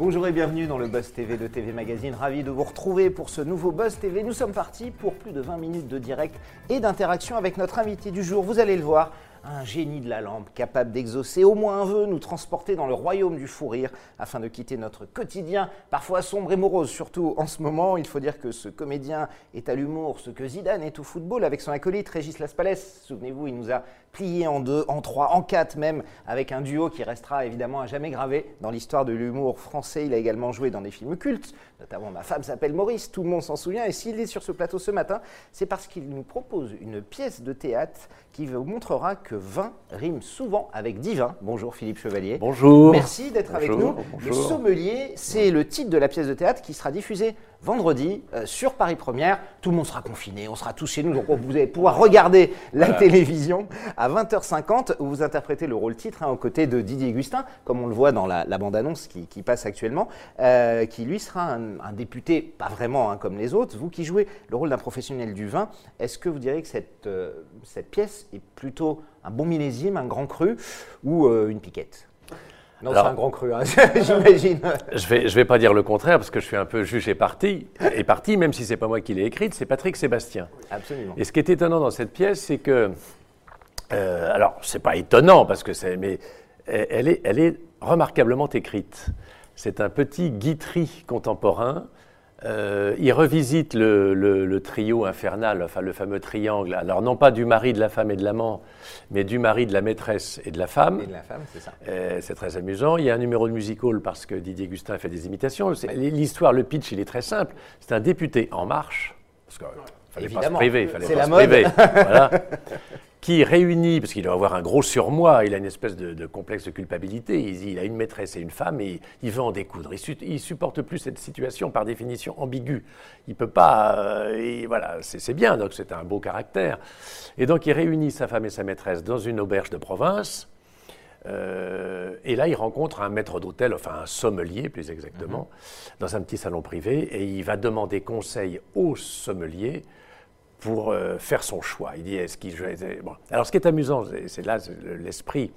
Bonjour et bienvenue dans le Buzz TV de TV Magazine. Ravi de vous retrouver pour ce nouveau Buzz TV. Nous sommes partis pour plus de 20 minutes de direct et d'interaction avec notre invité du jour. Vous allez le voir, un génie de la lampe capable d'exaucer au moins un vœu, nous transporter dans le royaume du fou rire afin de quitter notre quotidien, parfois sombre et morose, surtout en ce moment. Il faut dire que ce comédien est à l'humour, ce que Zidane est au football avec son acolyte Régis Laspalès. Souvenez-vous, il nous a plié en deux, en trois, en quatre même, avec un duo qui restera évidemment à jamais gravé dans l'histoire de l'humour français. Il a également joué dans des films cultes, notamment Ma femme s'appelle Maurice, tout le monde s'en souvient. Et s'il est sur ce plateau ce matin, c'est parce qu'il nous propose une pièce de théâtre qui vous montrera que 20 rime souvent avec divin. Bonjour Philippe Chevalier. Bonjour. Merci d'être avec nous. Le sommelier, c'est le titre de la pièce de théâtre qui sera diffusée vendredi euh, sur Paris Première. Tout le monde sera confiné, on sera tous chez nous, donc vous allez pouvoir regarder la télévision à 20h50 où vous interprétez le rôle titre hein, aux côtés de Didier Gustin, comme on le voit dans la, bande-annonce qui, passe actuellement, euh, qui lui sera un, député, pas vraiment hein, comme les autres. Vous qui jouez le rôle d'un professionnel du vin, est-ce que vous diriez que cette, euh, cette pièce est plutôt un bon millésime, un grand cru ou une piquette? Non, c'est un grand cru, hein, j'imagine. Je vais, je vais pas dire le contraire parce que je suis un peu juge et parti, et parti même si c'est pas moi qui l'ai écrite, c'est Patrick Sébastien. Absolument. Et ce qui est étonnant dans cette pièce, c'est que, euh, alors c'est pas étonnant parce que c'est, mais elle est, elle est remarquablement écrite. C'est un petit guitry contemporain euh, il revisite le, trio infernal, enfin le fameux triangle. Alors non pas du mari, de la femme et de l'amant, mais du mari, de la maîtresse et de la femme. Et de la femme, c'est ça. Euh, c'est très amusant. Il y a un numéro de musical parce que Didier Gustin fait des imitations. L'histoire, le pitch, il est très simple. C'est un député en marche, parce qu'il fallait pas se priver, il fallait pas se priver. voilà. Qui réunit, parce qu'il doit avoir un gros surmoi, il a une espèce de, complexe de culpabilité, il, a une maîtresse et une femme et il veut en découdre. Il, ne supporte plus cette situation par définition ambiguë. Il peut pas, euh, voilà, c'est bien, donc c'est un beau caractère. Et donc il réunit sa femme et sa maîtresse dans une auberge de province. Euh, et là, il rencontre un maître d'hôtel, enfin un sommelier plus exactement, mhm. dans un petit salon privé, et il va demander conseil au sommelier pour euh, faire son choix. Il dit est-ce qu'il bon. Alors ce qui est amusant, c'est là l'esprit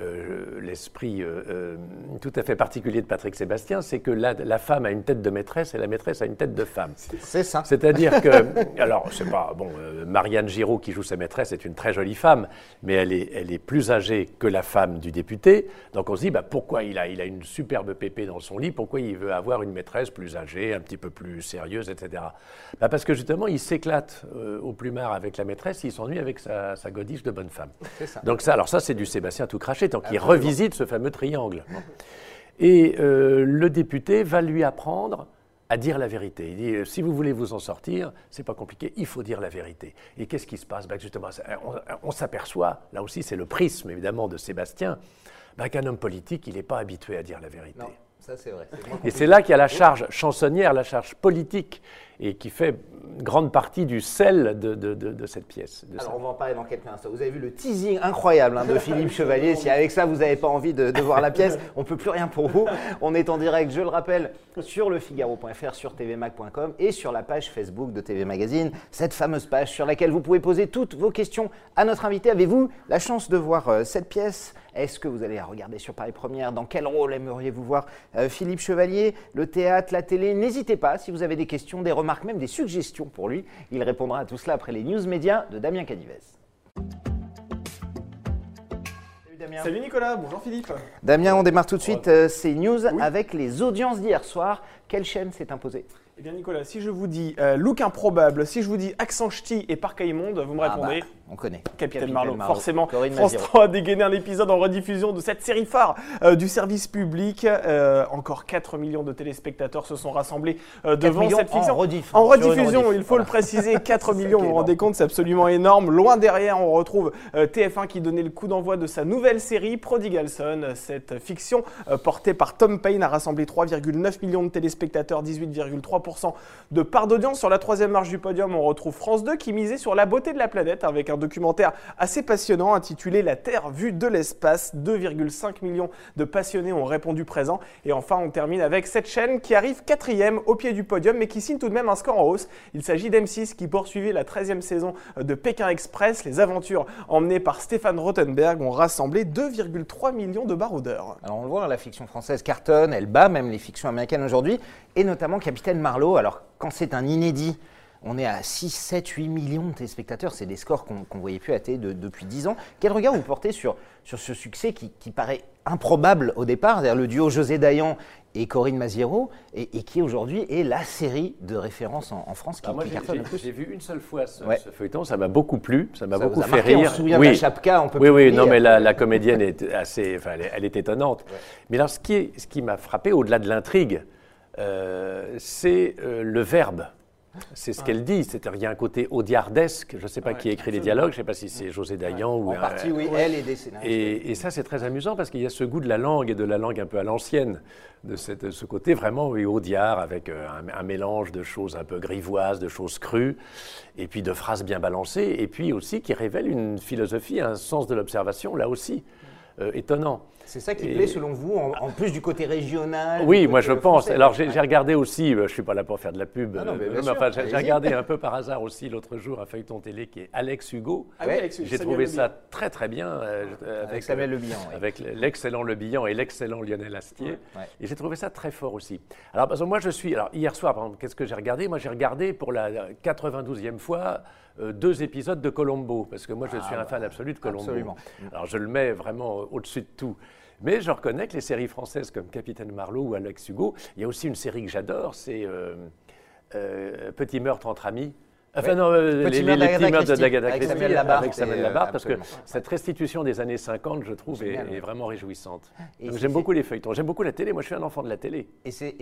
euh, l'esprit euh, euh, tout à fait particulier de Patrick Sébastien, c'est que la, la, femme a une tête de maîtresse et la maîtresse a une tête de femme. C'est ça. C'est-à-dire que, alors, c'est pas bon. Marianne Giraud qui joue sa maîtresse est une très jolie femme, mais elle est, elle est plus âgée que la femme du député. Donc on se dit, bah, pourquoi il a, il a une superbe pépée dans son lit Pourquoi il veut avoir une maîtresse plus âgée, un petit peu plus sérieuse, etc. Bah, parce que justement, il s'éclate au plumard avec la maîtresse, il s'ennuie avec sa, sa godiche de bonne femme. Ça. Donc ça, alors ça, c'est du Sébastien tout craché donc il revisite ce fameux triangle. Et euh, le député va lui apprendre à dire la vérité. Il dit, euh, si vous voulez vous en sortir, c'est pas compliqué, il faut dire la vérité. Et qu'est-ce qui se passe? Ben, Justement, on, s'aperçoit, là aussi c'est le prisme évidemment de Sébastien, ben, qu'un homme politique, il n'est pas habitué à dire la vérité. Non, ça c'est vrai. Et c'est là qu'il y a la charge chansonnière, la charge politique et qui fait grande partie du sel de, de, de, cette pièce. Alors on va en parler dans quelques instants. Vous avez vu le teasing incroyable hein, de Philippe Chevalier. Si avec ça vous n'avez pas envie de, voir la pièce, on ne peut plus rien pour vous. On est en direct, je le rappelle, sur lefigaro.fr, sur tvmac.com et sur la page Facebook de TV Magazine. Cette fameuse page sur laquelle vous pouvez poser toutes vos questions à notre invité. Avez-vous la chance de voir euh, cette pièce? Est-ce que vous allez la regarder sur Paris Première? Dans quel rôle aimeriez-vous voir euh, Philippe Chevalier? Le théâtre, la télé? N'hésitez pas si vous avez des questions, des remarques même des suggestions pour lui. Il répondra à tout cela après les news médias de Damien Cadivez. Salut Nicolas, bonjour Philippe. Damien, on démarre tout de suite euh, ces news avec les audiences d'hier soir. Quelle chaîne s'est imposée? Eh bien Nicolas, si je vous dis euh, Look improbable, si je vous dis Accent ch'ti et Parc Monde, vous me ah répondez bah, On connaît. Capitaine, Marlowe, forcément. France 3 a dégainé un épisode en rediffusion de cette série phare euh, du service public. Euh, encore 4 millions de téléspectateurs se sont rassemblés devant cette fiction. En, rediffusion, il faut le préciser, 4 millions, vous vous rendez compte, c'est absolument énorme. Loin derrière, on retrouve TF1 qui donnait le coup d'envoi de sa nouvelle série Prodigal Son. Cette fiction portée par Tom Payne a rassemblé 3,9 millions de téléspectateurs, 18,3% de part d'audience. Sur la troisième marche du podium, on retrouve France 2 qui misait sur la beauté de la planète avec un documentaire assez passionnant intitulé La Terre vue de l'espace. 2,5 millions de passionnés ont répondu présent. Et enfin, on termine avec cette chaîne qui arrive quatrième au pied du podium, mais qui signe tout de même un score en hausse. Il s'agit d'M6 qui poursuivait la 13e saison de Pékin Express. Les aventures emmenées par Stéphane Rothenberg ont rassemblé 2,3 millions de baroudeurs. Alors on le voit, la fiction française cartonne, elle bat même les fictions américaines aujourd'hui, et notamment Capitaine Marlowe. Alors quand c'est un inédit, on est à 6, 7, 8 millions de téléspectateurs. C'est des scores qu'on ne voyait plus à télé depuis 10 ans. Quel regard vous portez sur, sur ce succès qui, paraît improbable au départ, c'est-à-dire le duo José Dayan et Corinne Maziero, et, qui aujourd'hui est la série de référence en, France qui, bah, cartonne le plus? J'ai vu une seule fois ce, feuilleton, ça m'a beaucoup plu, ça m'a beaucoup fait rire. On se souvient oui. de Chapka, on peut Oui, oui, non, mais la, comédienne est assez, enfin, elle, est, étonnante. Mais alors, ce qui, ce qui m'a frappé, au-delà de l'intrigue, euh, c'est euh, le verbe. C'est ce qu'elle dit, c'est-à-dire qu'il y a un côté audiardesque, je ne sais pas qui écrit les dialogues, je ne sais pas si c'est José Dayan ou... En partie, oui, elle et des scénaristes. Et, ça, c'est très amusant parce qu'il y a ce goût de la langue et de la langue un peu à l'ancienne, de, ce côté vraiment oui, audiard avec euh, un, mélange de choses un peu grivoises, de choses crues, et puis de phrases bien balancées, et puis aussi qui révèle une philosophie, un sens de l'observation, là aussi, euh, étonnant. C'est ça qui plaît selon vous, en, plus du côté régional Oui, moi je pense. Alors j'ai regardé aussi, euh, je ne suis pas là pour faire de la pub, ah euh, j'ai regardé un peu par hasard aussi l'autre jour un feuilleton télé qui est Alex Hugo. Ah j'ai trouvé ça très très bien. Euh, avec, Samuel Le Bihan. Avec l'excellent Le Bihan et l'excellent Lionel Astier. Et j'ai trouvé ça très fort aussi. Alors parce que moi je suis, alors hier soir par exemple, qu'est-ce que j'ai regardé? Moi j'ai regardé pour la 92e fois deux épisodes de Colombo, parce que moi je ah suis un fan absolu de Colombo. Absolument. Alors je le mets vraiment au-dessus de tout. Mais je reconnais que les séries françaises comme Capitaine Marlowe ou Alex Hugo, il y a aussi une série que j'adore, c'est euh, euh, Petit meurtre entre amis. Enfin, non, euh, les, les, petits meurtres de Christie. avec Samuel Labarthe, avec Samuel Labarthe parce que cette restitution des années 50, je trouve, est, vraiment réjouissante. J'aime beaucoup les feuilletons, j'aime beaucoup la télé, moi je suis un enfant de la télé. Et ces,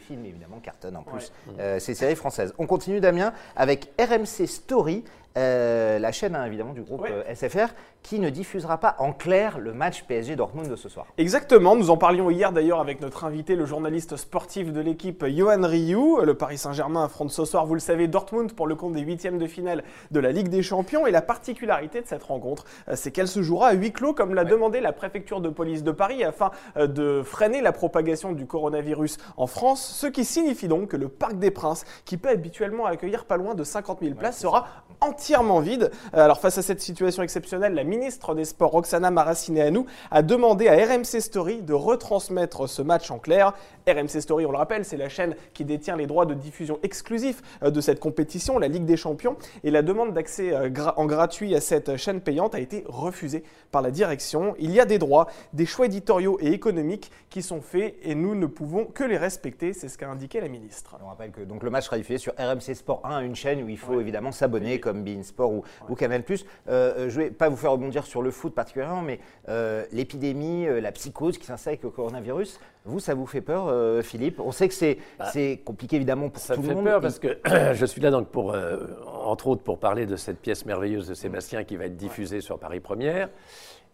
films, évidemment, cartonnent en plus, ces séries françaises. On continue, Damien, avec RMC Story, la chaîne hein, évidemment du groupe SFR, qui ne diffusera pas en clair le match PSG Dortmund de ce soir. Exactement, nous en parlions hier d'ailleurs avec notre invité, le journaliste sportif de l'équipe Johan Rioux. Le Paris Saint-Germain affronte ce soir, vous le savez, Dortmund pour le compte des huitièmes de finale de la Ligue des Champions. Et la particularité de cette rencontre, euh, c'est qu'elle se jouera à huis clos comme l'a demandé la préfecture de police de Paris afin euh, de freiner la propagation du coronavirus en France. Ce qui signifie donc que le Parc des Princes, qui peut habituellement accueillir pas loin de 50 000 places, sera entièrement vide. Euh, alors face à cette situation exceptionnelle, la ministre des Sports, Roxana Maracineanu, a demandé à RMC Story de retransmettre ce match en clair. RMC Story, on le rappelle, c'est la chaîne qui détient les droits de diffusion exclusifs euh, de cette compétition, la Ligue des Champions. Et la demande d'accès euh, en gratuit à cette chaîne payante a été refusée par la direction. Il y a des droits, des choix éditoriaux et économiques qui sont faits et nous ne pouvons que les respecter. C'est ce qu'a indiqué la ministre. On rappelle que donc, le match sera diffusé sur RMC Sport 1, une chaîne où il faut évidemment s'abonner comme Bein Sport ou, ou Canal+. Euh, je ne vais pas vous faire rebondir sur le foot particulièrement, mais l'épidémie, la psychose qui s'installe avec le coronavirus, vous, ça vous fait peur, euh, Philippe? On sait que c'est bah, compliqué évidemment pour tout le monde. Ça fait peur parce que je suis là donc pour, euh, entre autres, pour parler de cette pièce merveilleuse de Sébastien qui va être diffusée sur Paris Première.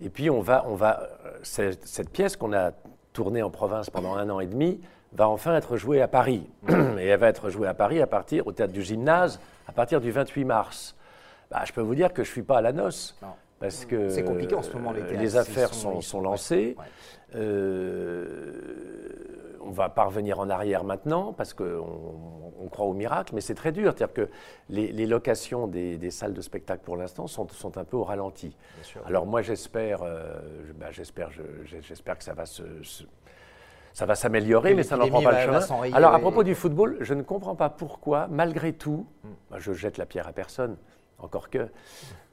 Et puis on va, on va, euh, cette, pièce qu'on a tournée en province pendant un an et demi va enfin être jouée à Paris. et elle va être jouée à Paris à partir, au théâtre du gymnase, à partir du 28 mars. Bah, je peux vous dire que je ne suis pas à la noce. Parce que c'est compliqué en ce moment. Les, les affaires sont, sont, lancées. Euh, on va pas revenir en arrière maintenant parce qu'on croit au miracle, mais c'est très dur. C'est-à-dire que les, locations des, salles de spectacle pour l'instant sont, un peu au ralenti. Alors moi j'espère, euh, bah, j'espère, j'espère que ça va se, ça va s'améliorer, mais ça n'en prend pas le chemin. Alors à propos du football, je ne comprends pas pourquoi, malgré tout, je jette la pierre à personne, encore que,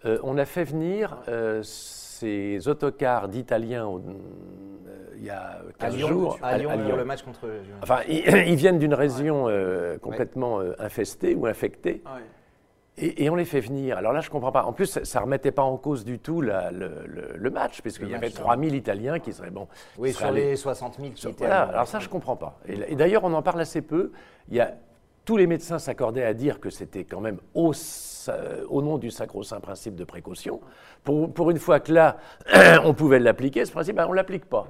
euh, on a fait venir ces autocars d'Italiens euh, il y a 15 jours. À, Lyon, pour le match contre. Enfin, ils, viennent d'une région euh, complètement euh, infestée ou infectée. Et, on les fait venir. Alors là, je ne comprends pas. En plus, ça ne remettait pas en cause du tout le, match, puisqu'il y avait 3000 Italiens qui seraient. Bon, oui, sur les 60 000 qui étaient. Voilà, alors ça, je ne comprends pas. Et, d'ailleurs, on en parle assez peu. Il y a, tous les médecins s'accordaient à dire que c'était quand même au, au nom du sacro-saint principe de précaution. Pour, pour, une fois que là, on pouvait l'appliquer, ce principe, ben, on ne l'applique pas.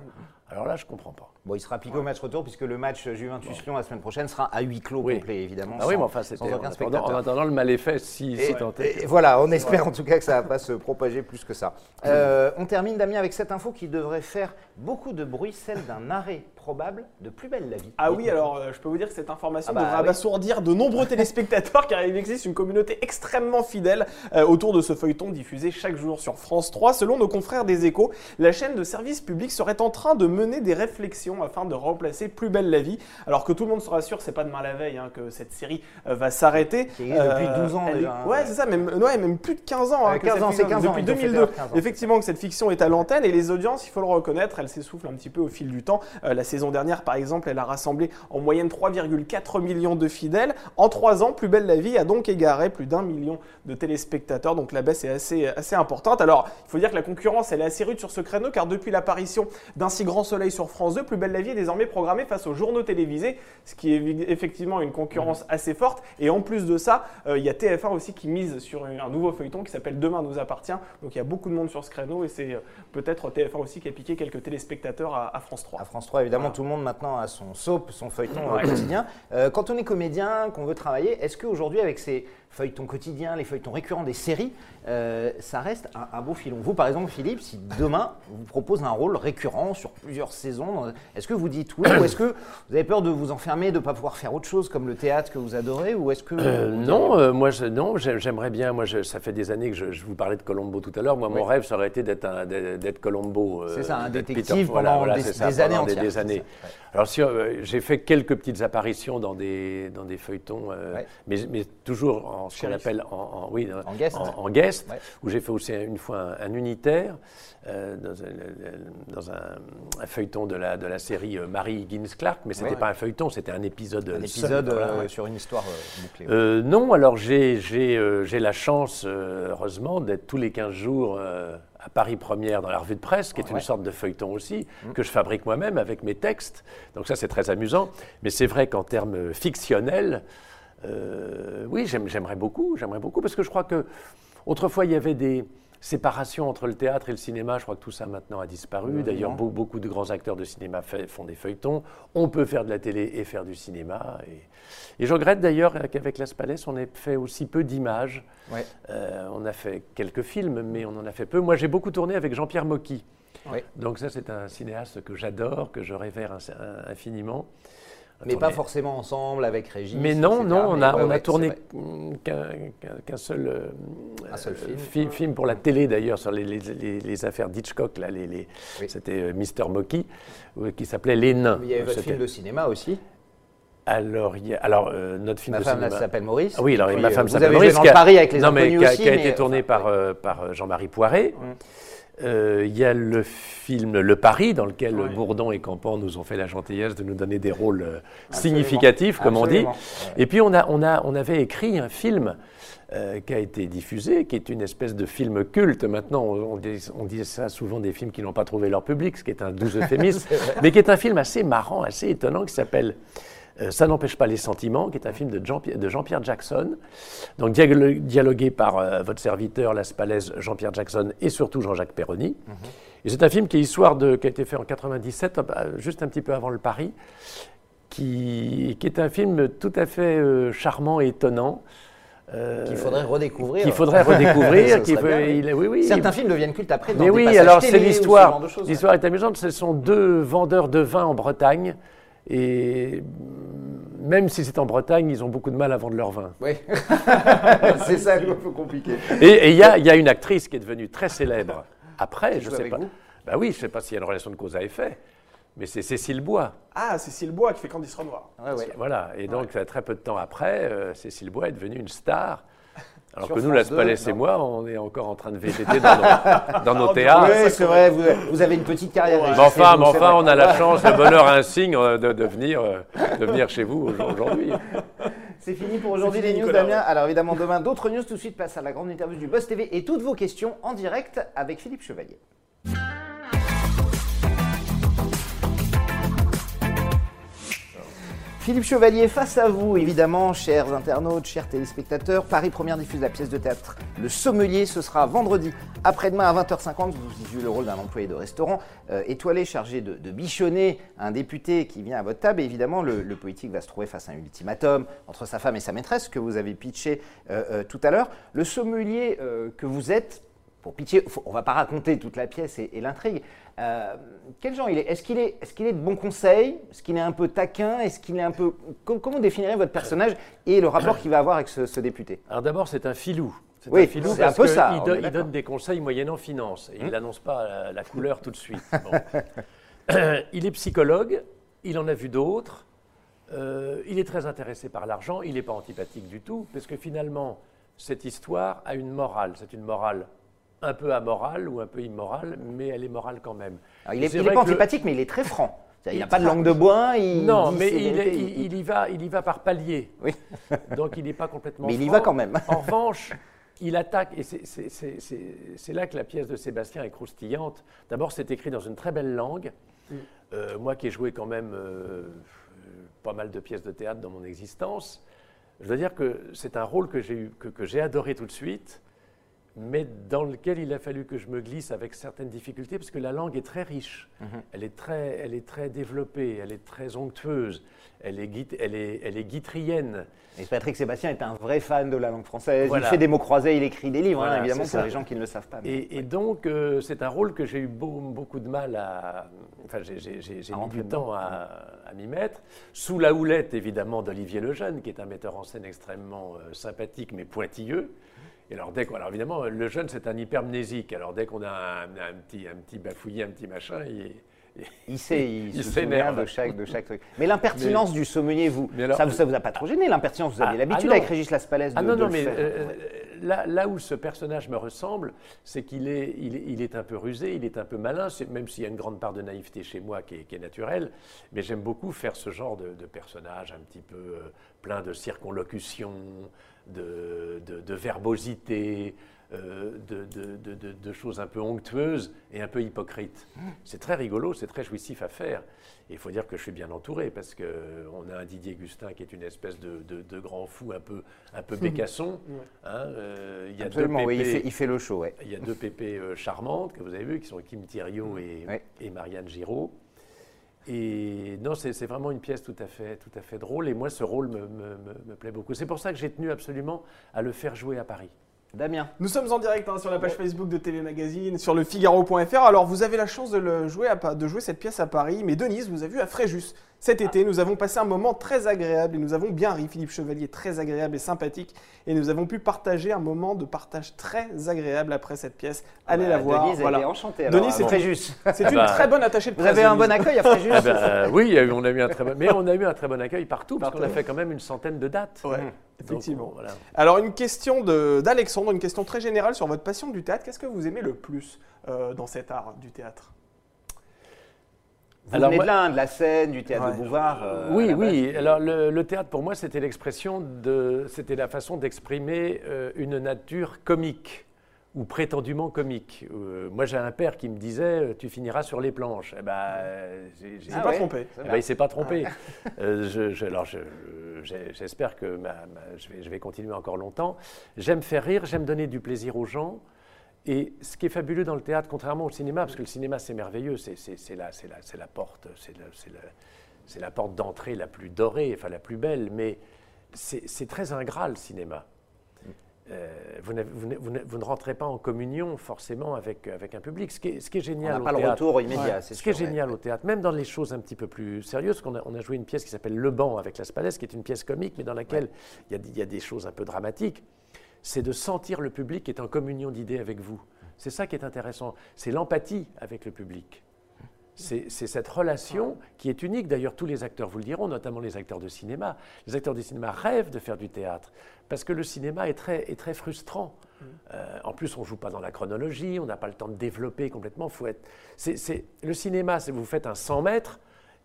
Alors là, je comprends pas. Bon, il sera appliqué au match retour puisque le match Juventus-Lyon la semaine prochaine sera à huis clos complet, évidemment. Ah oui, mais enfin, c'était en, en, attendant le mal est fait, si, et, et voilà, on espère en tout cas que ça ne va pas se propager plus que ça. Euh, on termine, Damien, avec cette info qui devrait faire beaucoup de bruit, celle d'un arrêt probable de Plus belle la vie. Ah oui, alors euh, je peux vous dire que cette information ah bah devrait abasourdir de nombreux téléspectateurs car il existe une communauté extrêmement fidèle euh, autour de ce feuilleton diffusé chaque jour sur France 3. Selon nos confrères des échos, la chaîne de service public serait en train de mener des réflexions afin de remplacer Plus belle la vie. Alors que tout le monde se rassure, c'est pas demain la veille hein, que cette série euh, va s'arrêter. depuis 12 ans déjà. Hein. Ouais, c'est ça, même, ouais, même plus de 15 ans. 15 hein, ans, c'est 15 ans. Depuis 2002. Effectivement, que cette fiction est à l'antenne et les audiences, il faut le reconnaître, elles s'essoufflent un petit peu au fil du temps. la saison dernière, par exemple, elle a rassemblé en moyenne 3,4 millions de fidèles. En trois ans, Plus belle la vie a donc égaré plus d'un million de téléspectateurs, donc la baisse est assez, importante. Alors, il faut dire que la concurrence, elle est assez rude sur ce créneau, car depuis l'apparition d'un si grand soleil sur France 2, Plus belle la vie est désormais programmée face aux journaux télévisés, ce qui est effectivement une concurrence assez forte. Et en plus de ça, euh, il y a TF1 aussi qui mise sur un nouveau feuilleton qui s'appelle Demain nous appartient. Donc il y a beaucoup de monde sur ce créneau et c'est euh, peut-être TF1 aussi qui a piqué quelques téléspectateurs à, France 3. À France 3, évidemment, tout le monde maintenant son soap, son feuilleton quotidien. Euh, quand on est comédien, qu'on veut travailler, est-ce qu'aujourd'hui, avec ces feuilletons quotidiens, les feuilletons récurrents des séries, euh, ça reste un, beau filon. Vous, par exemple, Philippe, si demain vous propose un rôle récurrent sur plusieurs saisons, est-ce que vous dites oui ou est-ce que vous avez peur de vous enfermer, de ne pas pouvoir faire autre chose comme le théâtre que vous adorez ou est-ce que euh, Non, moi, je, non, j'aimerais bien. Moi, ça fait des années que je, vous parlais de Colombo tout à l'heure. Moi, mon rêve, ça aurait été d'être d'être Colombo. c'est ça, un détective pendant des, années entières. Des années. Alors, si, j'ai fait quelques petites apparitions dans des, dans des feuilletons, mais, mais toujours en ce qu'on appelle en, oui, en guest, en, guest où j'ai fait aussi une fois un, unitaire euh, dans, un, feuilleton de la, de la série euh, Marie Higgins Clark, mais ce n'était pas un feuilleton, c'était un épisode. Un épisode euh, sur une histoire bouclée. non, alors j'ai la chance, heureusement, d'être tous les 15 jours à Paris Première dans la revue de presse, qui est une sorte de feuilleton aussi, mmh. que je fabrique moi-même avec mes textes. Donc ça, c'est très amusant. Mais c'est vrai qu'en termes fictionnels, euh, oui, j'aimerais beaucoup, j'aimerais beaucoup, parce que je crois que autrefois il y avait des séparations entre le théâtre et le cinéma. Je crois que tout ça maintenant a disparu. D'ailleurs, beaucoup de grands acteurs de cinéma font des feuilletons. On peut faire de la télé et faire du cinéma. Et, je regrette d'ailleurs qu'avec Las Palais, on ait fait aussi peu d'images. Euh, on a fait quelques films, mais on en a fait peu. Moi, j'ai beaucoup tourné avec Jean-Pierre Mocky. Donc ça, c'est un cinéaste que j'adore, que je révère infiniment. Mais pas forcément ensemble avec Régis. Mais non, non, on a, on a tourné qu'un seul, euh, film. pour la télé d'ailleurs sur les, les, affaires d'Hitchcock, là, les, c'était euh, Mister Mocky, euh, qui s'appelait Les Nains. il y avait votre film de cinéma aussi alors, y a, alors notre film ma femme s'appelle Maurice. Ah oui, alors ma femme s'appelle Maurice. Vous avez Paris avec les non, mais qui a, été tourné par, par Jean-Marie Poiré. Hum. Euh, il y a le film Le Paris, dans lequel Bourdon et Campan nous ont fait la gentillesse de nous donner des rôles euh, significatifs, comme on dit. Et puis on, a, on, a, on avait écrit un film euh, qui a été diffusé, qui est une espèce de film culte. Maintenant, on, dit, on dit, ça souvent des films qui n'ont pas trouvé leur public, ce qui est un doux euphémisme, mais qui est un film assez marrant, assez étonnant, qui s'appelle ça n'empêche pas les sentiments, qui est un film de Jean-Pierre Jackson, donc dialogué par euh, votre serviteur, Las Palais, Jean-Pierre Jackson et surtout Jean-Jacques Perroni. Mhm. Et c'est un film qui, est histoire de, qui a été fait en 97, euh, juste un petit peu avant le Paris, qui, qui est un film tout à fait charmant et étonnant. qu'il faudrait redécouvrir. Qu'il faudrait redécouvrir. oui, oui, Certains films deviennent cultes après. Mais oui, alors c'est l'histoire. L'histoire est amusante. Ce sont deux vendeurs de vin en Bretagne et même si c'est en Bretagne, ils ont beaucoup de mal à vendre leur vin. Oui, c'est ça un peu compliqué. Et il y, a une actrice qui est devenue très célèbre après, je ne sais pas. Bah oui, je ne sais pas s'il y a une relation de cause à effet, mais c'est Cécile Bois. Ah, Cécile Bois qui fait Candice Renoir. Voilà, et donc très peu de temps après, euh, Cécile Bois est devenue une star. Alors que nous, la Palais et moi, on est encore en train de VTT dans nos, dans nos théâtres. Oui, c'est vrai, vous, avez une petite carrière. Mais enfin, mais enfin on a la chance, le bonheur insigne euh, de, de, venir, euh, de venir chez vous aujourd'hui. C'est fini pour aujourd'hui les news, Damien. Alors évidemment, demain, d'autres news. Tout de suite, passe à la grande interview du Buzz TV et toutes vos questions en direct avec Philippe Chevalier. Philippe Chevalier, face à vous, évidemment, chers internautes, chers téléspectateurs. Paris Première diffuse la pièce de théâtre Le Sommelier. Ce sera vendredi après-demain à 20h50. Vous jouez le rôle d'un employé de restaurant euh, étoilé chargé de, bichonner un député qui vient à votre table. Et évidemment, le, politique va se trouver face à un ultimatum entre sa femme et sa maîtresse que vous avez pitché euh, euh, tout à l'heure. Le sommelier que vous êtes, pour pitié, on ne va pas raconter toute la pièce et, l'intrigue. Euh, quel genre il est? Est-ce qu'il est, est, qu'il est de bons conseils? Est-ce qu'il est un peu taquin? Est-ce qu'il est un peu comment définirez votre personnage et le rapport qu'il va avoir avec ce, député? Alors d'abord, c'est un filou. C'est oui, un filou c'est un peu ça. Il, donne des conseils moyennant finance et il n'annonce hum. pas la, couleur tout de suite. il est psychologue. Il en a vu d'autres. Euh, il est très intéressé par l'argent. Il n'est pas antipathique du tout, parce que finalement, cette histoire a une morale. C'est une morale un peu amorale ou un peu immorale, mais elle est morale quand même. il n'est pas antipathique, mais il est très franc. Il n'y a pas de langue de bois. Il non, mais il, y va, il y va par palier. Oui. Donc il n'est pas complètement. Mais il y va quand même. en revanche, il attaque, et c'est là que la pièce de Sébastien est croustillante. D'abord, c'est écrit dans une très belle langue. Mm. Euh, moi qui ai joué quand même euh, pas mal de pièces de théâtre dans mon existence, je dois dire que c'est un rôle que j'ai que, que adoré tout de suite mais dans lequel il a fallu que je me glisse avec certaines difficultés, parce que la langue est très riche, mhm. elle, est très, elle est très développée, elle est très onctueuse, elle est, elle est, elle est guitrienne. Et Patrick Sébastien est un vrai fan de la langue française, il fait des mots croisés, il écrit des livres, hein, évidemment, pour les gens qui ne le savent pas. Et, donc, euh, c'est un rôle que j'ai eu beaucoup de mal à... Enfin, j'ai mis du temps à, m'y mettre, sous la houlette, évidemment, d'Olivier Lejeune, qui est un metteur en scène extrêmement euh, sympathique, mais pointilleux alors, dès alors évidemment, le jeune, c'est un hypermnésique. Alors dès qu'on a un, petit, un petit bafouillis, un petit machin, il, il sait, il, se souvient de chaque, de chaque truc. Mais l'impertinence du sommelier, vous, ça, ne vous a pas trop gêné L'impertinence, vous avez ah, l'habitude ah avec Régis Laspalès de, ah non, non, mais euh, là, là, où ce personnage me ressemble, c'est qu'il est, il, est un peu rusé, il est un peu malin, même s'il y a une grande part de naïveté chez moi qui est, qui est naturelle. Mais j'aime beaucoup faire ce genre de, personnage un petit peu euh, plein de circonlocutions, de, de verbosité, euh, de, choses un peu onctueuses et un peu hypocrites. C'est très rigolo, c'est très jouissif à faire. il faut dire que je suis bien entouré parce qu'on a un Didier Gustin qui est une espèce de, grand fou un peu, un peu bécasson. Hein, euh, il y a Absolument, oui, il fait, le show. Il y a deux pépés euh, charmantes que vous avez vues qui sont Kim Thiriot et, et Marianne Giraud. Et non, c'est vraiment une pièce tout à fait, tout à fait drôle. Et moi, ce rôle me, me plaît beaucoup. C'est pour ça que j'ai tenu absolument à le faire jouer à Paris. Damien. Nous sommes en direct hein, sur la page Facebook de TV Magazine, sur le Figaro.fr. Alors, vous avez la chance de, le jouer de jouer cette pièce à Paris, mais Denise, vous avez vu à Fréjus. Cet été, nous avons passé un moment très agréable et nous avons bien ri. Philippe Chevalier, très agréable et sympathique. Et nous avons pu partager un moment de partage très agréable après cette pièce. Allez la bah, voir. Denise voilà. est enchantée. Denise, c'est Fréjus. C'est une bah, très bonne attachée de presse. Vous avez un bon accueil à Fréjus eh ben, euh, Oui, on a eu un très bon, mais on a eu un très bon accueil partout, parce qu'on a fait quand même une centaine de dates. Ouais. Mmh. Effectivement. Alors, une question d'Alexandre, une question très générale sur votre passion du théâtre. Qu'est-ce que vous aimez le plus euh, dans cet art du théâtre? Vous Alors, venez de la scène, du théâtre de Bouvard. Euh, oui, oui. Alors le, théâtre, pour moi, c'était l'expression de, c'était la façon d'exprimer euh, une nature comique ou prétendument comique. Euh, moi, j'ai un père qui me disait Tu finiras sur les planches. Eh ben, il s'est pas trompé. Eh ben, il s'est pas trompé. je, alors, j'espère que je, vais, je vais continuer encore longtemps. J'aime faire rire, j'aime donner du plaisir aux gens. Et ce qui est fabuleux dans le théâtre, contrairement au cinéma, parce que le cinéma c'est merveilleux, c'est la, la, la, porte, c'est la, porte d'entrée la plus dorée, enfin la plus belle, mais c'est très ingrat le cinéma. Euh, vous, vous, vous, ne rentrez pas en communion forcément avec, avec un public. Ce qui est, ce qui est génial on pas le retour immédiat, Ce qui est génial au théâtre, même dans les choses un petit peu plus sérieuses, qu'on a, on a joué une pièce qui s'appelle Le Banc avec la Spalès, qui est une pièce comique, mais dans laquelle il y, y, a des choses un peu dramatiques c'est de sentir le public qui est en communion d'idées avec vous. C'est ça qui est intéressant. C'est l'empathie avec le public. C'est cette relation qui est unique. D'ailleurs, tous les acteurs vous le diront, notamment les acteurs de cinéma. Les acteurs de cinéma rêvent de faire du théâtre parce que le cinéma est très, est très frustrant. Mm. Euh, en plus, on ne joue pas dans la chronologie, on n'a pas le temps de développer complètement. Faut être... le cinéma, c'est vous faites un 100 mètres,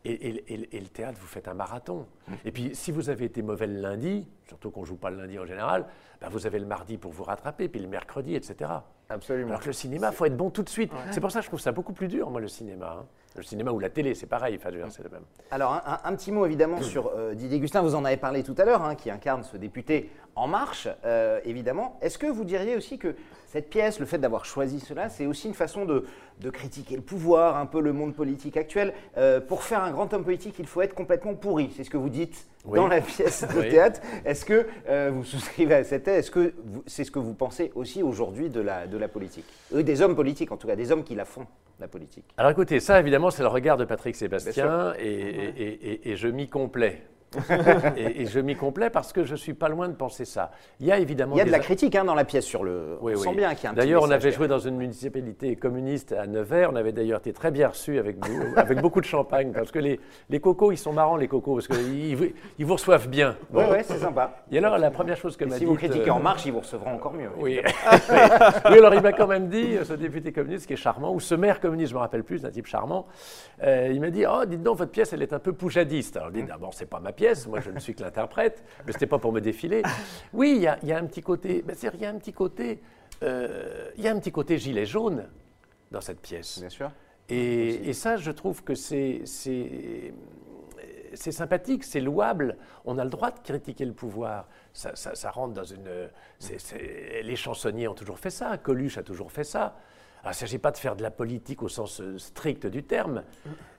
et, le théâtre, vous faites un marathon. Et puis, si vous avez été mauvais le lundi, surtout qu'on ne joue pas le lundi en général, ben, vous avez le mardi pour vous rattraper, puis le mercredi, etc. Absolument. Alors que le cinéma, il faut être bon tout de suite. C'est pour ça que je trouve ça beaucoup plus dur, moi, le cinéma. Hein. Le cinéma ou la télé, c'est pareil, enfin, c'est le même. Alors, un, petit mot évidemment sur euh, Didier Gustin, vous en avez parlé tout à l'heure, hein, qui incarne ce député En Marche, euh, évidemment. Est-ce que vous diriez aussi que cette pièce, le fait d'avoir choisi cela, c'est aussi une façon de, critiquer le pouvoir, un peu le monde politique actuel. Euh, Pour faire un grand homme politique, il faut être complètement pourri, c'est ce que vous dites dans la pièce de théâtre. Est-ce que vous souscrivez à cette thèse? Est-ce que c'est ce que vous pensez aussi aujourd'hui de la, de la politique? Des hommes politiques, en tout cas, des hommes qui la font la politique. Alors écoutez, ça évidemment c'est le regard de Patrick Sébastien et, et, je m'y complais. et, je m'y complais parce que je suis pas loin de penser ça. Il y a évidemment. Il y a de la critique hein, dans la pièce sur le. Oui, on sent bien qu'il y a un D'ailleurs, on avait joué dans une municipalité communiste à Nevers. On avait d'ailleurs été très bien reçus avec, avec beaucoup de champagne parce que les, les, cocos, ils sont marrants les cocos parce qu'ils ils vous reçoivent bien. Oui, oui, c'est sympa. Et alors, la première chose que m'a dit. Si vous critiquez En Marche, ils vous recevront encore mieux. Oui. oui, alors il m'a quand même dit, ce député communiste qui est charmant, ou ce maire communiste, je me rappelle plus, un type charmant, euh, il m'a dit Oh, dites donc, votre pièce, elle est un peu poujadiste. Alors, hum. D'abord, c'est pas ma pièce, moi je ne suis que l'interprète, mais ce n'était pas pour me défiler. Oui, il y a, y a, un petit côté, ben il y a un petit côté, euh, il y a un petit côté gilet jaune dans cette pièce. Bien sûr. Et, et ça, je trouve que c'est c'est sympathique, c'est louable. On a le droit de critiquer le pouvoir. Ça, ça, ça rentre dans une. Les chansonniers ont toujours fait ça. Coluche a toujours fait ça. Alors, il ne s'agit pas de faire de la politique au sens euh, strict du terme,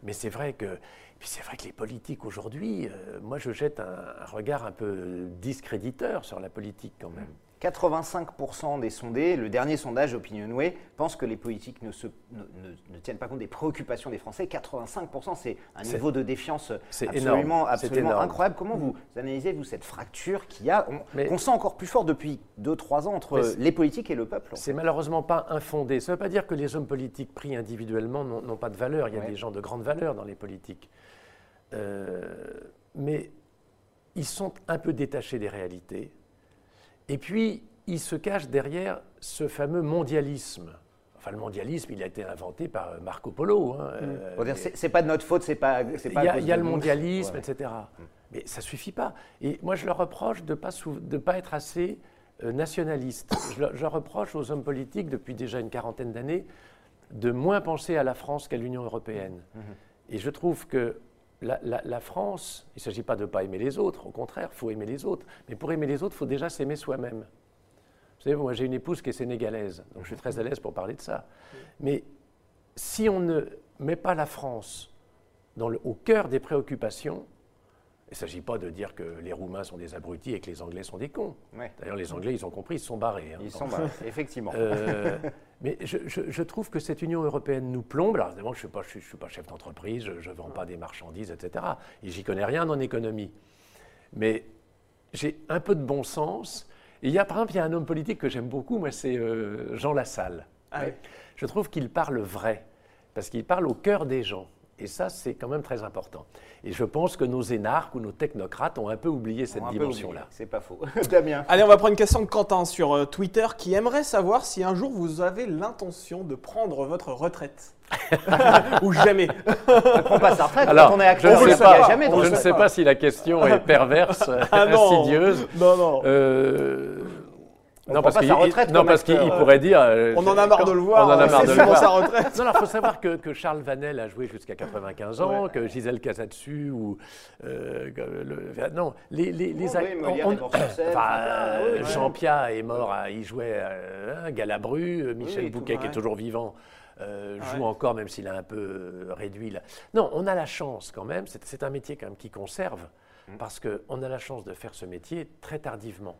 mais c'est vrai que puis c'est vrai que les politiques aujourd'hui, euh, moi je jette un, regard un peu discréditeur sur la politique quand même. 85% des sondés, le dernier sondage Opinionway, pensent que les politiques ne, ne, tiennent pas compte des préoccupations des Français. 85%, c'est un niveau de défiance absolument, absolument incroyable. Comment vous analysez-vous cette fracture qu'il y a, qu'on sent encore plus fort depuis 2-3 ans entre les politiques et le peuple C'est malheureusement pas infondé. Ça ne veut pas dire que les hommes politiques pris individuellement n'ont pas de valeur. Il y a des gens de grande valeur dans les politiques. Euh, mais ils sont un peu détachés des réalités. Et puis, ils se cachent derrière ce fameux mondialisme. Enfin, le mondialisme, il a été inventé par Marco Polo. Hein, mm. euh, c'est pas de notre faute, c'est pas. Il y a, y a le mondialisme, etc. Mm. Mais ça suffit pas. Et moi, je leur reproche de ne pas, de pas être assez euh, nationaliste. Je, reproche aux hommes politiques, depuis déjà une quarantaine d'années, de moins penser à la France qu'à l'Union européenne. Mm-hmm. Et je trouve que la, France, il ne s'agit pas de ne pas aimer les autres, au contraire, il faut aimer les autres. Mais pour aimer les autres, il faut déjà s'aimer soi-même. Vous savez, moi j'ai une épouse qui est sénégalaise, donc je suis très à l'aise pour parler de ça. Mais si on ne met pas la France au cœur des préoccupations, il ne s'agit pas de dire que les Roumains sont des abrutis et que les Anglais sont des cons. D'ailleurs, les Anglais, ils ont compris, ils se sont barrés. Hein. ils sont barrés, effectivement. Euh, mais je, trouve que cette Union européenne nous plombe. Alors, évidemment, je ne suis, suis, pas chef d'entreprise, je ne vends pas des marchandises, etc. Et j'y connais rien en économie. Mais j'ai un peu de bon sens. Et il y a, par exemple, il y a un homme politique que j'aime beaucoup, moi, c'est euh, Jean Lassalle. Ah je trouve qu'il parle vrai, parce qu'il parle au cœur des gens. Et ça, c'est quand même très important. Et je pense que nos énarques ou nos technocrates ont un peu oublié cette dimension-là. C'est pas faux. Damien. Allez, on va prendre une question de Quentin sur euh, Twitter qui aimerait savoir si un jour vous avez l'intention de prendre votre retraite. Ou jamais. On prend pas sa retraite Alors, on est accro, je ne sais pas, jamais je ne sais pas si la question est perverse, ah insidieuse. Non, non. Euh, non, parce qu'il, non, parce qu'il pourrait dire. Euh, on en a marre de le voir. On en a marre de le voir. sa retraite. Non, il faut savoir que, que, Charles Vanel a joué jusqu'à 95 ans, que Gisèle Casatsu ou. Euh, le, non, les. les, les Jean Pia est mort, il jouait euh, Galabru, Michel Bouquet, qui est toujours vivant. joue encore, même s'il a un peu réduit. Là. Non, on a la chance quand même, c'est un métier quand même qui conserve, mmh. parce qu'on a la chance de faire ce métier très tardivement.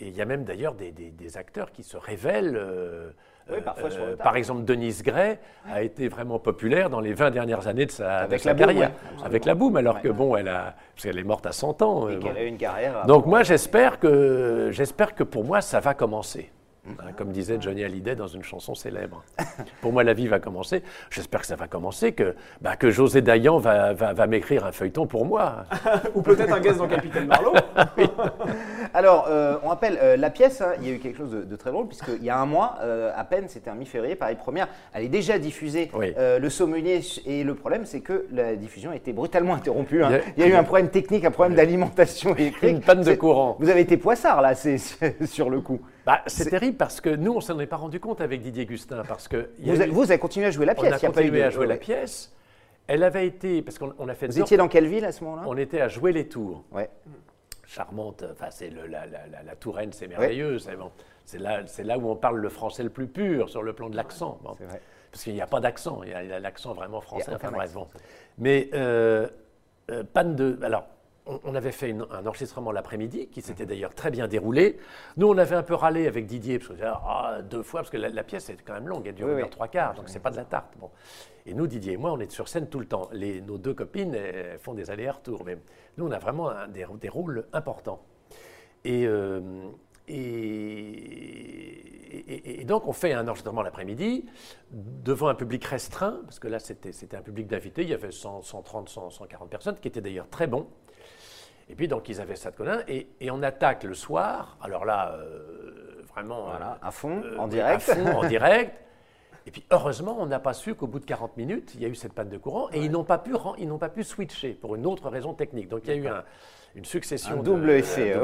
Et il y a même d'ailleurs des, acteurs qui se révèlent. Euh, euh, euh, par exemple, Denise Gray a été vraiment populaire dans les 20 dernières années de sa, avec la carrière. avec la boum, alors que bon, elle a, parce qu'elle est morte à 100 ans. Et qu'elle a eu une carrière. Donc moi, j'espère que, j'espère que pour moi, ça va commencer. Hein, comme disait Johnny Hallyday dans une chanson célèbre. Pour moi, la vie va commencer. J'espère que ça va commencer, que, bah, que José Dayan va, va, m'écrire un feuilleton pour moi. Ou peut-être un guest dans Capitaine Marlowe. Alors, euh, on rappelle euh, la pièce, hein, il y a eu quelque chose de, très drôle, puisqu'il y a un mois, euh, à peine, c'était un mi-février, Paris Première, elle est déjà diffusée, le sommelier, et le problème, c'est que la diffusion a été brutalement interrompue. Hein. Il, y a, eu un problème technique, un problème d'alimentation électrique. Une panne de courant. Vous avez été poissard, là, c'est sur le coup. Bah, C'est terrible parce que nous, on s'en est pas rendu compte avec Didier Gustin. Parce que vous, avez continué à jouer la pièce On a continué à jouer la pièce. Elle avait été. Parce qu'on a fait. Vous étiez dans quelle ville à ce moment-là? On était à jouer les tours. Ouais. Charmante. Enfin, c'est la, la, la, Touraine, c'est merveilleux. C'est là, là où on parle le français le plus pur sur le plan de l'accent. Bon. Parce qu'il n'y a pas d'accent. Il y a l'accent vraiment français. Enfin, bref, bon. Mais euh, euh, panne de. Alors, on, avait fait un enregistrement l'après-midi qui s'était mhm. d'ailleurs très bien déroulé. Nous, on avait un peu râlé avec Didier, parce que ah, deux fois, parce que la, pièce est quand même longue, elle dure une heure trois quarts, donc c'est pas de la tarte. Bon. Et nous, Didier et moi, on est sur scène tout le temps. Les, nos deux copines font des allers-retours, mais nous, on a vraiment des, des, rôles importants. Et, euh, et, et, donc, on fait un enregistrement l'après-midi devant un public restreint, parce que là, c'était un public d'invités, il y avait 130, 140 personnes, qui étaient d'ailleurs très bons. Et puis, donc, ils avaient ça de Colin. Et, on attaque le soir. Alors là, euh, vraiment. Voilà, à fond, euh, en direct. À fond, en direct. Et puis, heureusement, on n'a pas su qu'au bout de 40 minutes, il y a eu cette panne de courant. Et ils n'ont pas, pu, ils pas pu switcher pour une autre raison technique. Donc, il y a eu une succession un double effet,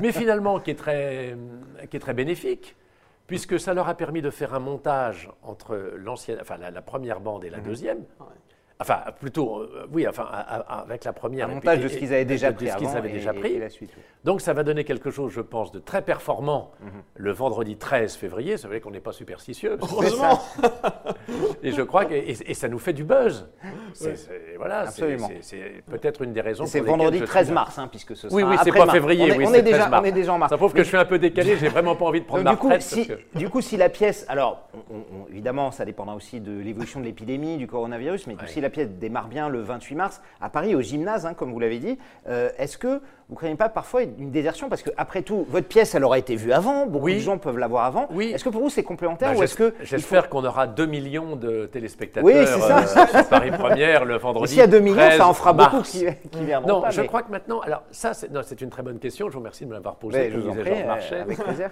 mais finalement qui est très, qui est très bénéfique, puisque ça leur a permis de faire un montage entre l'ancienne, enfin la, première bande et la mhm. deuxième. Enfin, plutôt, euh, oui, enfin, avec la première. Un montage de ce qu'ils avaient déjà pris. ce qu'ils avaient déjà pris. la suite, Donc, ça va donner quelque chose, je pense, de très performant le vendredi 13 février. C'est vrai qu'on n'est pas superstitieux. Heureusement Et je crois que et, ça nous fait du buzz. voilà, Absolument. C'est peut-être une des raisons. C'est vendredi 13 mars, hein, puisque ce sera Oui, oui, c'est pas février. On est, oui, déjà, on est déjà en mars. Ça prouve que je suis un peu décalé. J'ai vraiment pas envie de prendre ma du coup, si, Du coup, si la pièce, alors évidemment, ça dépendra aussi de l'évolution de l'épidémie, du coronavirus, mais si la pièce démarre bien le 28 mars à Paris, au gymnase, hein, comme vous l'avez dit. Euh, est-ce que vous ne craignez pas parfois une désertion? Parce qu'après tout, votre pièce, elle aura été vue avant, beaucoup de gens peuvent la voir avant. Oui. Est-ce que pour vous, c'est complémentaire bah, ou est-ce que J'espère qu'on aura 2 millions de téléspectateurs oui, ça. Euh, Paris Première le vendredi. S'il y a 2 millions, ça en fera beaucoup qui, qui viendront. Non, je crois que maintenant. Alors, ça, c'est une très bonne question. Je vous remercie de me l'avoir posée. je vous en prie, euh, avec plaisir.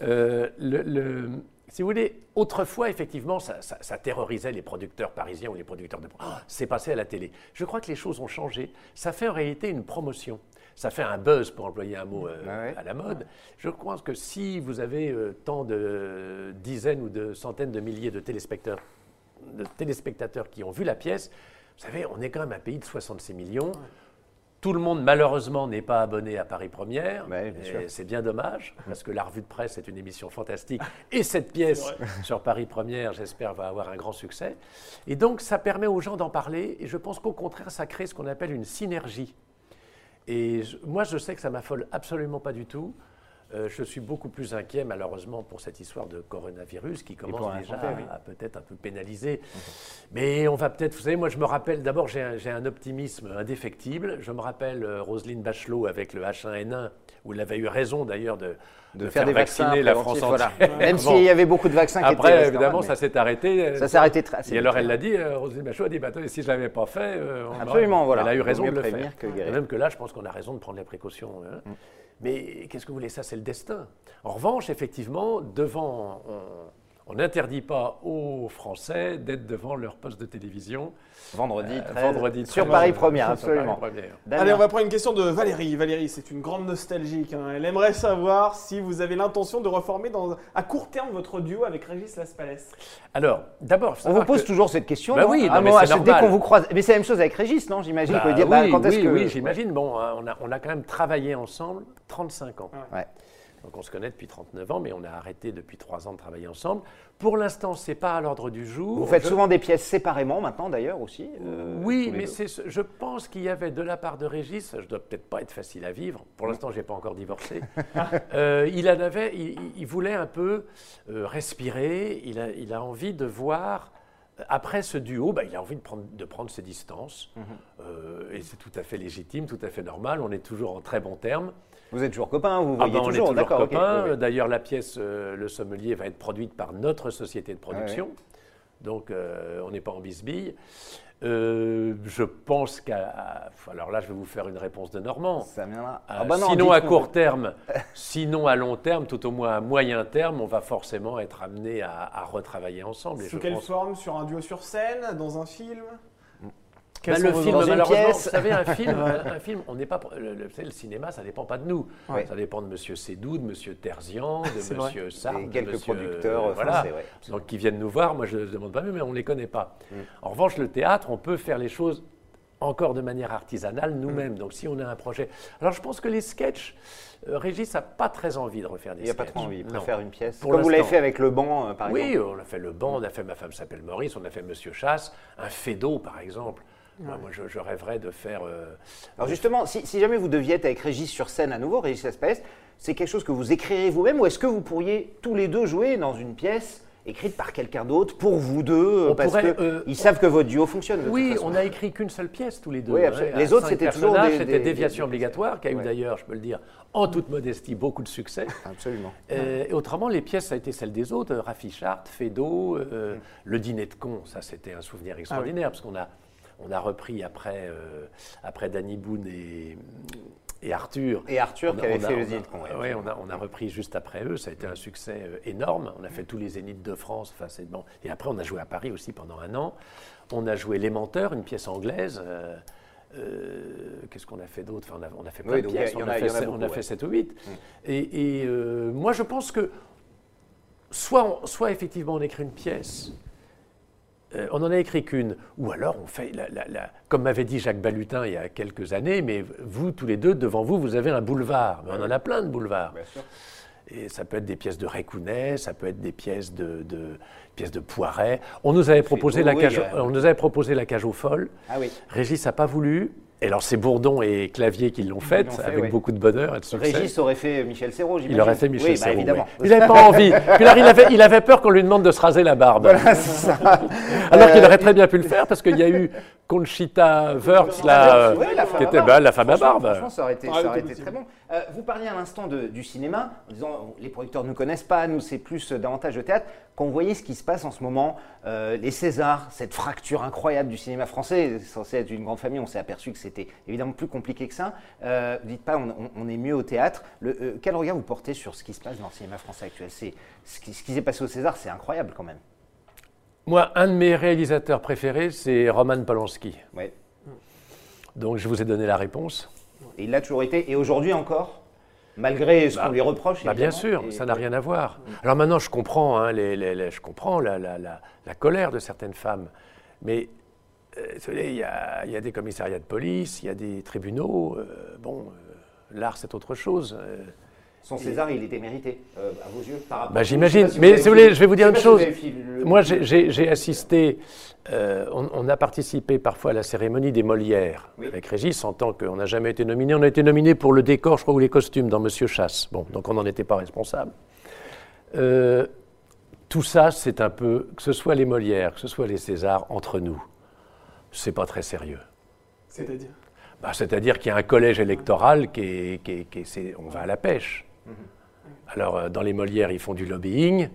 le si vous voulez, autrefois, effectivement, ça, terrorisait les producteurs parisiens ou les producteurs de... Ah, c'est passé à la télé. Je crois que les choses ont changé. Ça fait en réalité une promotion. Ça fait un buzz, pour employer un mot euh, à la mode. Je crois que si vous avez euh, tant de dizaines ou de centaines de milliers de téléspectateurs, de téléspectateurs qui ont vu la pièce, vous savez, on est quand même un pays de 66 millions. Tout le monde, malheureusement, n'est pas abonné à Paris Première. c'est bien dommage, parce que la revue de presse est une émission fantastique. Et cette pièce sur Paris Première, j'espère, va avoir un grand succès. Et donc, ça permet aux gens d'en parler. Et je pense qu'au contraire, ça crée ce qu'on appelle une synergie. Et moi, je sais que ça m'affole absolument pas du tout. Euh, je suis beaucoup plus inquiet, malheureusement, pour cette histoire de coronavirus qui commence déjà à, peut-être un peu pénaliser. Mhm. Mais on va peut-être, vous savez, moi je me rappelle, d'abord j'ai un, optimisme indéfectible. Je me rappelle euh, Roselyne Bachelot avec le H1N1, où elle avait eu raison d'ailleurs de, de, faire, des vacciner la France entière. Même s'il y avait beaucoup de vaccins qui Après, étaient évidemment, ça s'est arrêté. Ça s'est arrêté très Et alors, elle l'a dit, euh, Roselyne Bachelot a dit bah, si je ne l'avais pas fait, Absolument, voilà. elle a eu raison de le faire. Que Même que là, je pense qu'on a raison de prendre les précautions. Hein. Mm. Mais qu'est-ce que vous voulez? Ça, c'est le destin. En revanche, effectivement, devant, on n'interdit pas aux Français d'être devant leur poste de télévision. Vendredi, euh, vendredi sur Paris Première, absolument. Allez, on va prendre une question de Valérie. Valérie, c'est une grande nostalgique. Hein. Elle aimerait savoir si vous avez l'intention de reformer dans, à court terme votre duo avec Régis Laspalès. Alors, d'abord, on vous pose toujours cette question. Bah oui, ah, dès qu'on vous croise. Mais c'est la même chose avec Régis, non? J'imagine. Bah, bah, oui, oui, oui j'imagine. Bon, hein, on a, on a quand même travaillé ensemble 35 ans. Ouais. Donc on se connaît depuis 39 ans, mais on a arrêté depuis 3 ans de travailler ensemble. Pour l'instant, ce n'est pas à l'ordre du jour. Vous faites souvent des pièces séparément maintenant, d'ailleurs, aussi euh, Oui, mais je pense qu'il y avait de la part de Régis, je ne dois peut-être pas être facile à vivre, pour l'instant, je n'ai pas encore divorcé, euh, il, en avait, il, voulait un peu euh, respirer, il a, il a envie de voir après ce duo, bah, il a envie de prendre, de prendre ses distances. Mhm. et c'est tout à fait légitime, tout à fait normal. On est toujours en très bons termes. Vous êtes toujours copains, vous ah voyez toujours, On est toujours copains. D'ailleurs, la pièce euh, Le Sommelier va être produite par notre société de production. Donc, euh, on n'est pas en bisbille. Euh, je pense qu'à. Alors là, je vais vous faire une réponse de Normand. Ça viendra. Ah bah sinon à court terme, sinon à long terme, tout au moins à moyen terme, on va forcément être amené à, retravailler ensemble. Sous quelle forme? Sur un duo sur scène? Dans un film? Bah, le film, malheureusement, vous savez, un film, un, film on n'est pas. Le, le, cinéma, ça dépend pas de nous. Ça dépend de Monsieur Sédou, de Monsieur Terzian, de Monsieur Sartre, et quelques producteurs français, Donc qui viennent nous voir. Moi, je ne demande pas, mais on les connaît pas. Mm. En revanche, le théâtre, on peut faire les choses encore de manière artisanale nous-mêmes. Mm. Donc si on a un projet. Alors je pense que les sketchs, euh, Régis n'a pas très envie de refaire des sketchs. Il n'y a pas trop envie, il préfère une pièce. Comme vous l'avez fait avec le banc, euh, par exemple. Oui, on a fait le banc, on a fait Ma femme s'appelle Maurice, on a fait Monsieur Chasse, un Fédo par exemple. Moi, je, rêverais de faire. Euh, Alors justement, si, jamais vous deviez être avec Régis sur scène à nouveau, Régis Aspès, c'est quelque chose que vous écrirez vous-même ou est-ce que vous pourriez tous les deux jouer dans une pièce écrite par quelqu'un d'autre pour vous deux, parce qu'ils euh, savent que votre duo fonctionne. oui, on n'a écrit qu'une seule pièce tous les deux. Oui, hein, les autres, c'était toujours des, C'était Déviation obligatoire, qui a eu d'ailleurs, je peux le dire, en toute modestie, beaucoup de succès. Absolument. Euh, et autrement, les pièces, ça a été celles des autres. Raffi Chart, Fedo, euh, mm. Le Dîner de con, ça c'était un souvenir extraordinaire, ah parce qu'on a, on a repris après, après Danny Boone et et Arthur. Et Arthur qui avait fait le Zénith Oui, on a, on a, repris juste après eux. Ça a été un succès euh, énorme. On a fait tous les Zéniths de France. Enfin, bon. Et après, on a joué à Paris aussi pendant un an. On a joué Les Menteurs, une pièce anglaise. Euh, euh, qu'est-ce qu'on a fait d'autre? Enfin, on, a, fait plein de pièces. on, a, fait, on a fait 7 ou 8. Mm. Et, moi, je pense que soit, soit effectivement on écrit une pièce euh, on n'en a écrit qu'une. Ou alors, on fait, comme m'avait dit Jacques Balutin il y a quelques années, mais vous, tous les deux, devant vous, vous avez un boulevard. Mais on en a plein de boulevards. Et ça peut être des pièces de Récounet, ça peut être des pièces de, pièces de Poiret. On nous avait proposé, la, cage, on nous avait proposé la cage aux folles. Ah oui. Régis n'a pas voulu. Et alors, c'est Bourdon et Clavier qui l'ont faite, avec beaucoup de bonheur et de succès. Régis aurait fait Michel Serrault, Il aurait fait Michel oui, bah, évidemment. Il n'avait pas envie. Puis alors, il avait, il avait peur qu'on lui demande de se raser la barbe. Voilà, ça. alors qu'il aurait très bien pu le faire, parce qu'il y a eu Conchita Wurst, là, qui était belle, la femme à barbe. Franchement, ça aurait été, ça aurait été très bon. Euh, vous parliez à l'instant du cinéma, en disant les producteurs ne nous connaissent pas, nous c'est plus euh, davantage de théâtre. Quand vous voyez ce qui se passe en ce moment, euh, les Césars, cette fracture incroyable du cinéma français, censé être une grande famille, on s'est aperçu que c'était évidemment plus compliqué que ça. Euh, dites pas, on, est mieux au théâtre. Le, quel regard vous portez sur ce qui se passe dans le cinéma français actuel? C'est ce qui, s'est passé au César, c'est incroyable quand même. Moi, un de mes réalisateurs préférés, c'est Roman Polanski. Ouais. Donc je vous ai donné la réponse. Et il l'a toujours été, et aujourd'hui encore Malgré ce qu'on bah, lui reproche bah Bien sûr, ça n'a rien à voir. Alors maintenant, je comprends, hein, les, je comprends la, colère de certaines femmes. Mais euh, il y, a des commissariats de police, il y a des tribunaux. Euh, bon, euh, l'art, c'est autre chose. Son César, il était mérité, euh, à vos yeux, par rapport bah, J'imagine. Mais si vous voulez, je vais vous dire une chose. Moi, j'ai assisté, euh, on, a participé parfois à la cérémonie des Molières avec Régis, en tant qu'on n'a jamais été nominé. On a été nominé pour le décor, je crois, ou les costumes dans Monsieur Chasse. Bon, donc on n'en était pas responsable. Euh, tout ça, c'est un peu, que ce soit les Molières, que ce soit les Césars, entre nous, c'est pas très sérieux. C'est-à-dire? Bah, C'est-à-dire qu'il y a un collège électoral qui est, qui est, on va à la pêche. Mhm. Alors, euh, dans les Molières, ils font du lobbying,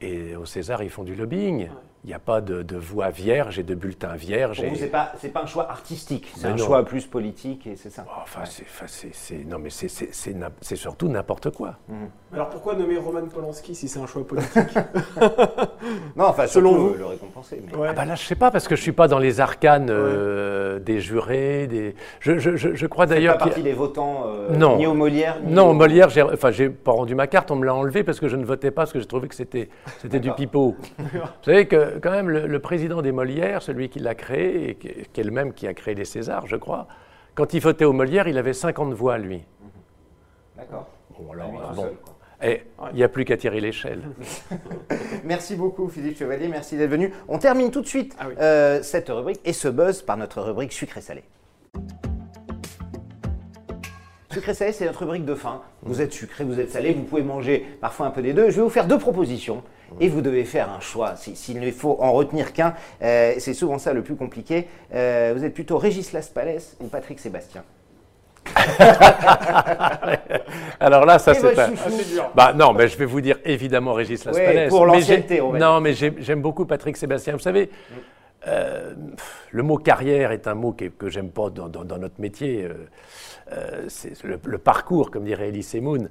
et au César, ils font du lobbying. Il n'y a pas de, voix vierge et de bulletins vierges. Pour vous, ce n'est pas, pas, un choix artistique, c'est un choix plus politique, et c'est ça. enfin, c'est, non, mais c'est surtout n'importe quoi. Mhm. Alors pourquoi nommer Roman Polanski si c'est un choix politique? Non, enfin, selon vous, le Ah bah là, je sais pas, parce que je suis pas dans les arcanes euh, des jurés. Des... Je, je, je, crois d'ailleurs. Pas partie des votants euh, non. ni au Molière. non, au Molière, j'ai, enfin, j'ai pas rendu ma carte, on me l'a enlevé parce que je ne votais pas, parce que j'ai trouvé que c'était, du pipeau. vous savez que quand même, le, président des Molières, celui qui l'a créé, et qui, est le même qui a créé les Césars, je crois, quand il votait aux Molières, il avait 50 voix, lui. D'accord. Bon, alors, Et il n'y a plus qu'à tirer l'échelle. merci beaucoup Philippe Chevalier, merci d'être venu. On termine tout de suite ah euh, cette rubrique et ce buzz par notre rubrique sucré-salé. Sucré-salé, c'est notre rubrique de fin. Vous êtes sucré, vous êtes salé, vous pouvez manger parfois un peu des deux. Je vais vous faire deux propositions et vous devez faire un choix. S'il ne faut en retenir qu'un, euh, c'est souvent ça le plus compliqué. Euh, vous êtes plutôt Régis Laspalès ou Patrick Sébastien? Alors là, ça c'est un... Bah non, mais je vais vous dire évidemment Régis Laspalès. pour l'ancienneté, Non, mais j'aime beaucoup Patrick Sébastien. Vous savez, euh, le mot carrière est un mot que, que j'aime pas dans, notre métier. c'est le, parcours, comme dirait Elie Semoun.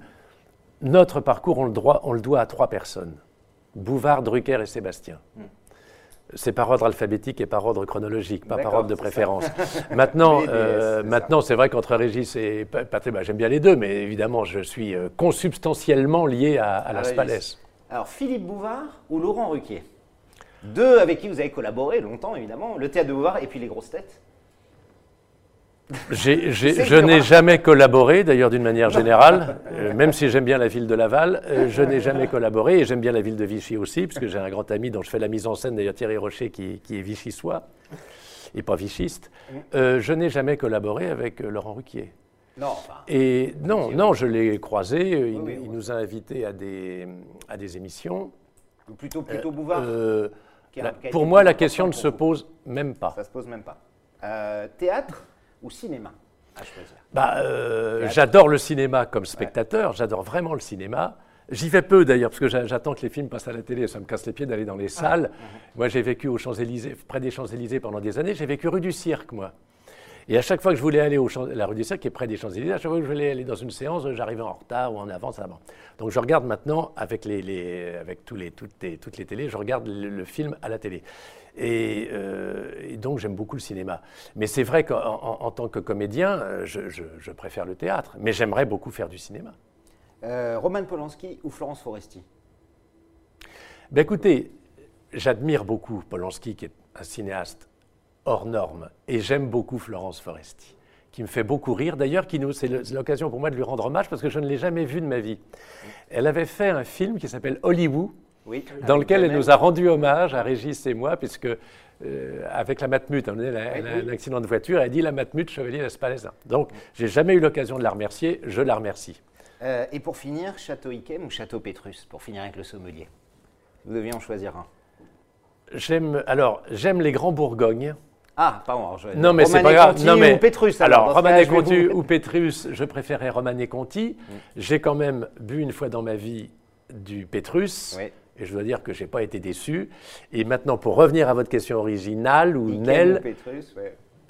Notre parcours, on le, on le doit à trois personnes. Bouvard, Drucker et Sébastien. C'est par ordre alphabétique et par ordre chronologique, pas par ordre de préférence. maintenant, euh, maintenant c'est vrai qu'entre Régis et Patrick, bah, j'aime bien les deux, mais évidemment, je suis euh, consubstantiellement lié à, à, Las Palais. Alors, Philippe Bouvard ou Laurent Ruquier? Deux avec qui vous avez collaboré longtemps, évidemment, le théâtre de Bouvard et puis les grosses têtes je n'ai jamais collaboré, d'ailleurs d'une manière générale, euh, même si j'aime bien la ville de Laval, euh, je n'ai jamais collaboré et j'aime bien la ville de Vichy aussi, puisque j'ai un grand ami dont je fais la mise en scène, d'ailleurs Thierry Rocher, qui, est vichysois et pas vichiste. Euh, je n'ai jamais collaboré avec Laurent Ruquier. Non, Et non, non, je l'ai croisé, il, nous a invités à des, à des émissions. Plutôt, plutôt Bouvard Pour moi, la question ne se pose même pas. Ça se pose même pas. théâtre? Ou cinéma à choisir? Bah, euh, J'adore le cinéma comme spectateur, j'adore vraiment le cinéma. J'y vais peu d'ailleurs, parce que j'attends que les films passent à la télé, ça me casse les pieds d'aller dans les ah, salles. Moi j'ai vécu aux Champs-Élysées, près des Champs-Élysées pendant des années, j'ai vécu rue du Cirque moi. Et à chaque fois que je voulais aller au Champ, la rue du Cirque, qui est près des Champs-Élysées, à chaque fois que je voulais aller dans une séance, j'arrivais en retard ou en avance avant. Donc je regarde maintenant, avec, les, avec tous les, toutes, les, toutes les télés, je regarde le film à la télé. Euh, et, donc j'aime beaucoup le cinéma. Mais c'est vrai qu'en tant que comédien, euh, je, préfère le théâtre. Mais j'aimerais beaucoup faire du cinéma. Euh, Roman Polanski ou Florence Foresti? Ben Écoutez, j'admire beaucoup Polanski, qui est un cinéaste hors norme. Et j'aime beaucoup Florence Foresti, qui me fait beaucoup rire. D'ailleurs, c'est l'occasion pour moi de lui rendre hommage parce que je ne l'ai jamais vue de ma vie. Elle avait fait un film qui s'appelle Hollywood dans lequel elle nous a rendu hommage à Régis et moi, puisque euh, avec la Matmut, elle a, un accident de voiture, elle dit la Matmut, chevalier d'Espalaisin. Donc, j'ai jamais eu l'occasion de la remercier, je la remercie. Euh, et pour finir, Château Yquem ou Château Pétrus, pour finir avec le sommelier? Vous deviez en choisir un. J'aime, alors, j'aime les grands Bourgognes. Ah, pardon. Je... Non, mais c'est pas grave. Non, mais... ou Pétrus. Alors, Romané Conti ou Pétrus, je préférais Romané Conti. Mm. J'ai quand même bu une fois dans ma vie du Pétrus. Oui. Et je dois dire que je n'ai pas été déçu. Et maintenant, pour revenir à votre question originale, ou Nel,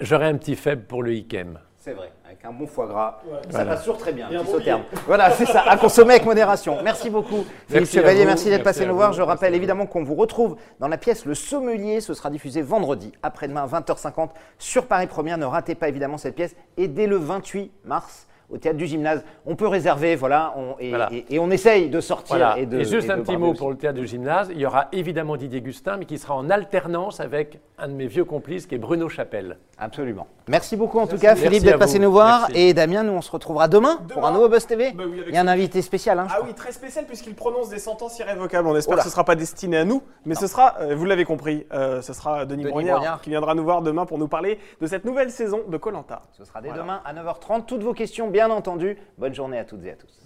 j'aurais un petit faible pour le Ikem. C'est vrai, avec un bon foie gras, ça rassure très bien, petit terme. Voilà, c'est ça, à consommer avec modération. Merci beaucoup, Philippe Chevalier, merci d'être passé nous voir. Je rappelle évidemment qu'on vous retrouve dans la pièce Le Sommelier, ce sera diffusé vendredi, après-demain, 20h50, sur Paris Première. Ne ratez pas évidemment cette pièce. Et dès le 28 mars, au théâtre du gymnase. On peut réserver, voilà, et, on essaye de sortir. Et, de, juste un petit mot pour le théâtre du gymnase. Il y aura évidemment Didier Gustin, mais qui sera en alternance avec un de mes vieux complices, qui est Bruno Chapelle. Absolument. Merci beaucoup en tout cas, Philippe, d'être passé nous voir. Et Damien, nous on se retrouvera demain, pour un nouveau Buzz TV. Bah Il y a un invité spécial. Hein, ah oui, très spécial, puisqu'il prononce des sentences irrévocables. On espère que ce ne sera pas destiné à nous, mais ce sera, euh, vous l'avez compris, euh, ce sera Denis, Denis qui viendra nous voir demain pour nous parler de cette nouvelle saison de Colanta. Ce sera dès demain à 9h30. Toutes vos questions, bien entendu. Bonne journée à toutes et à tous.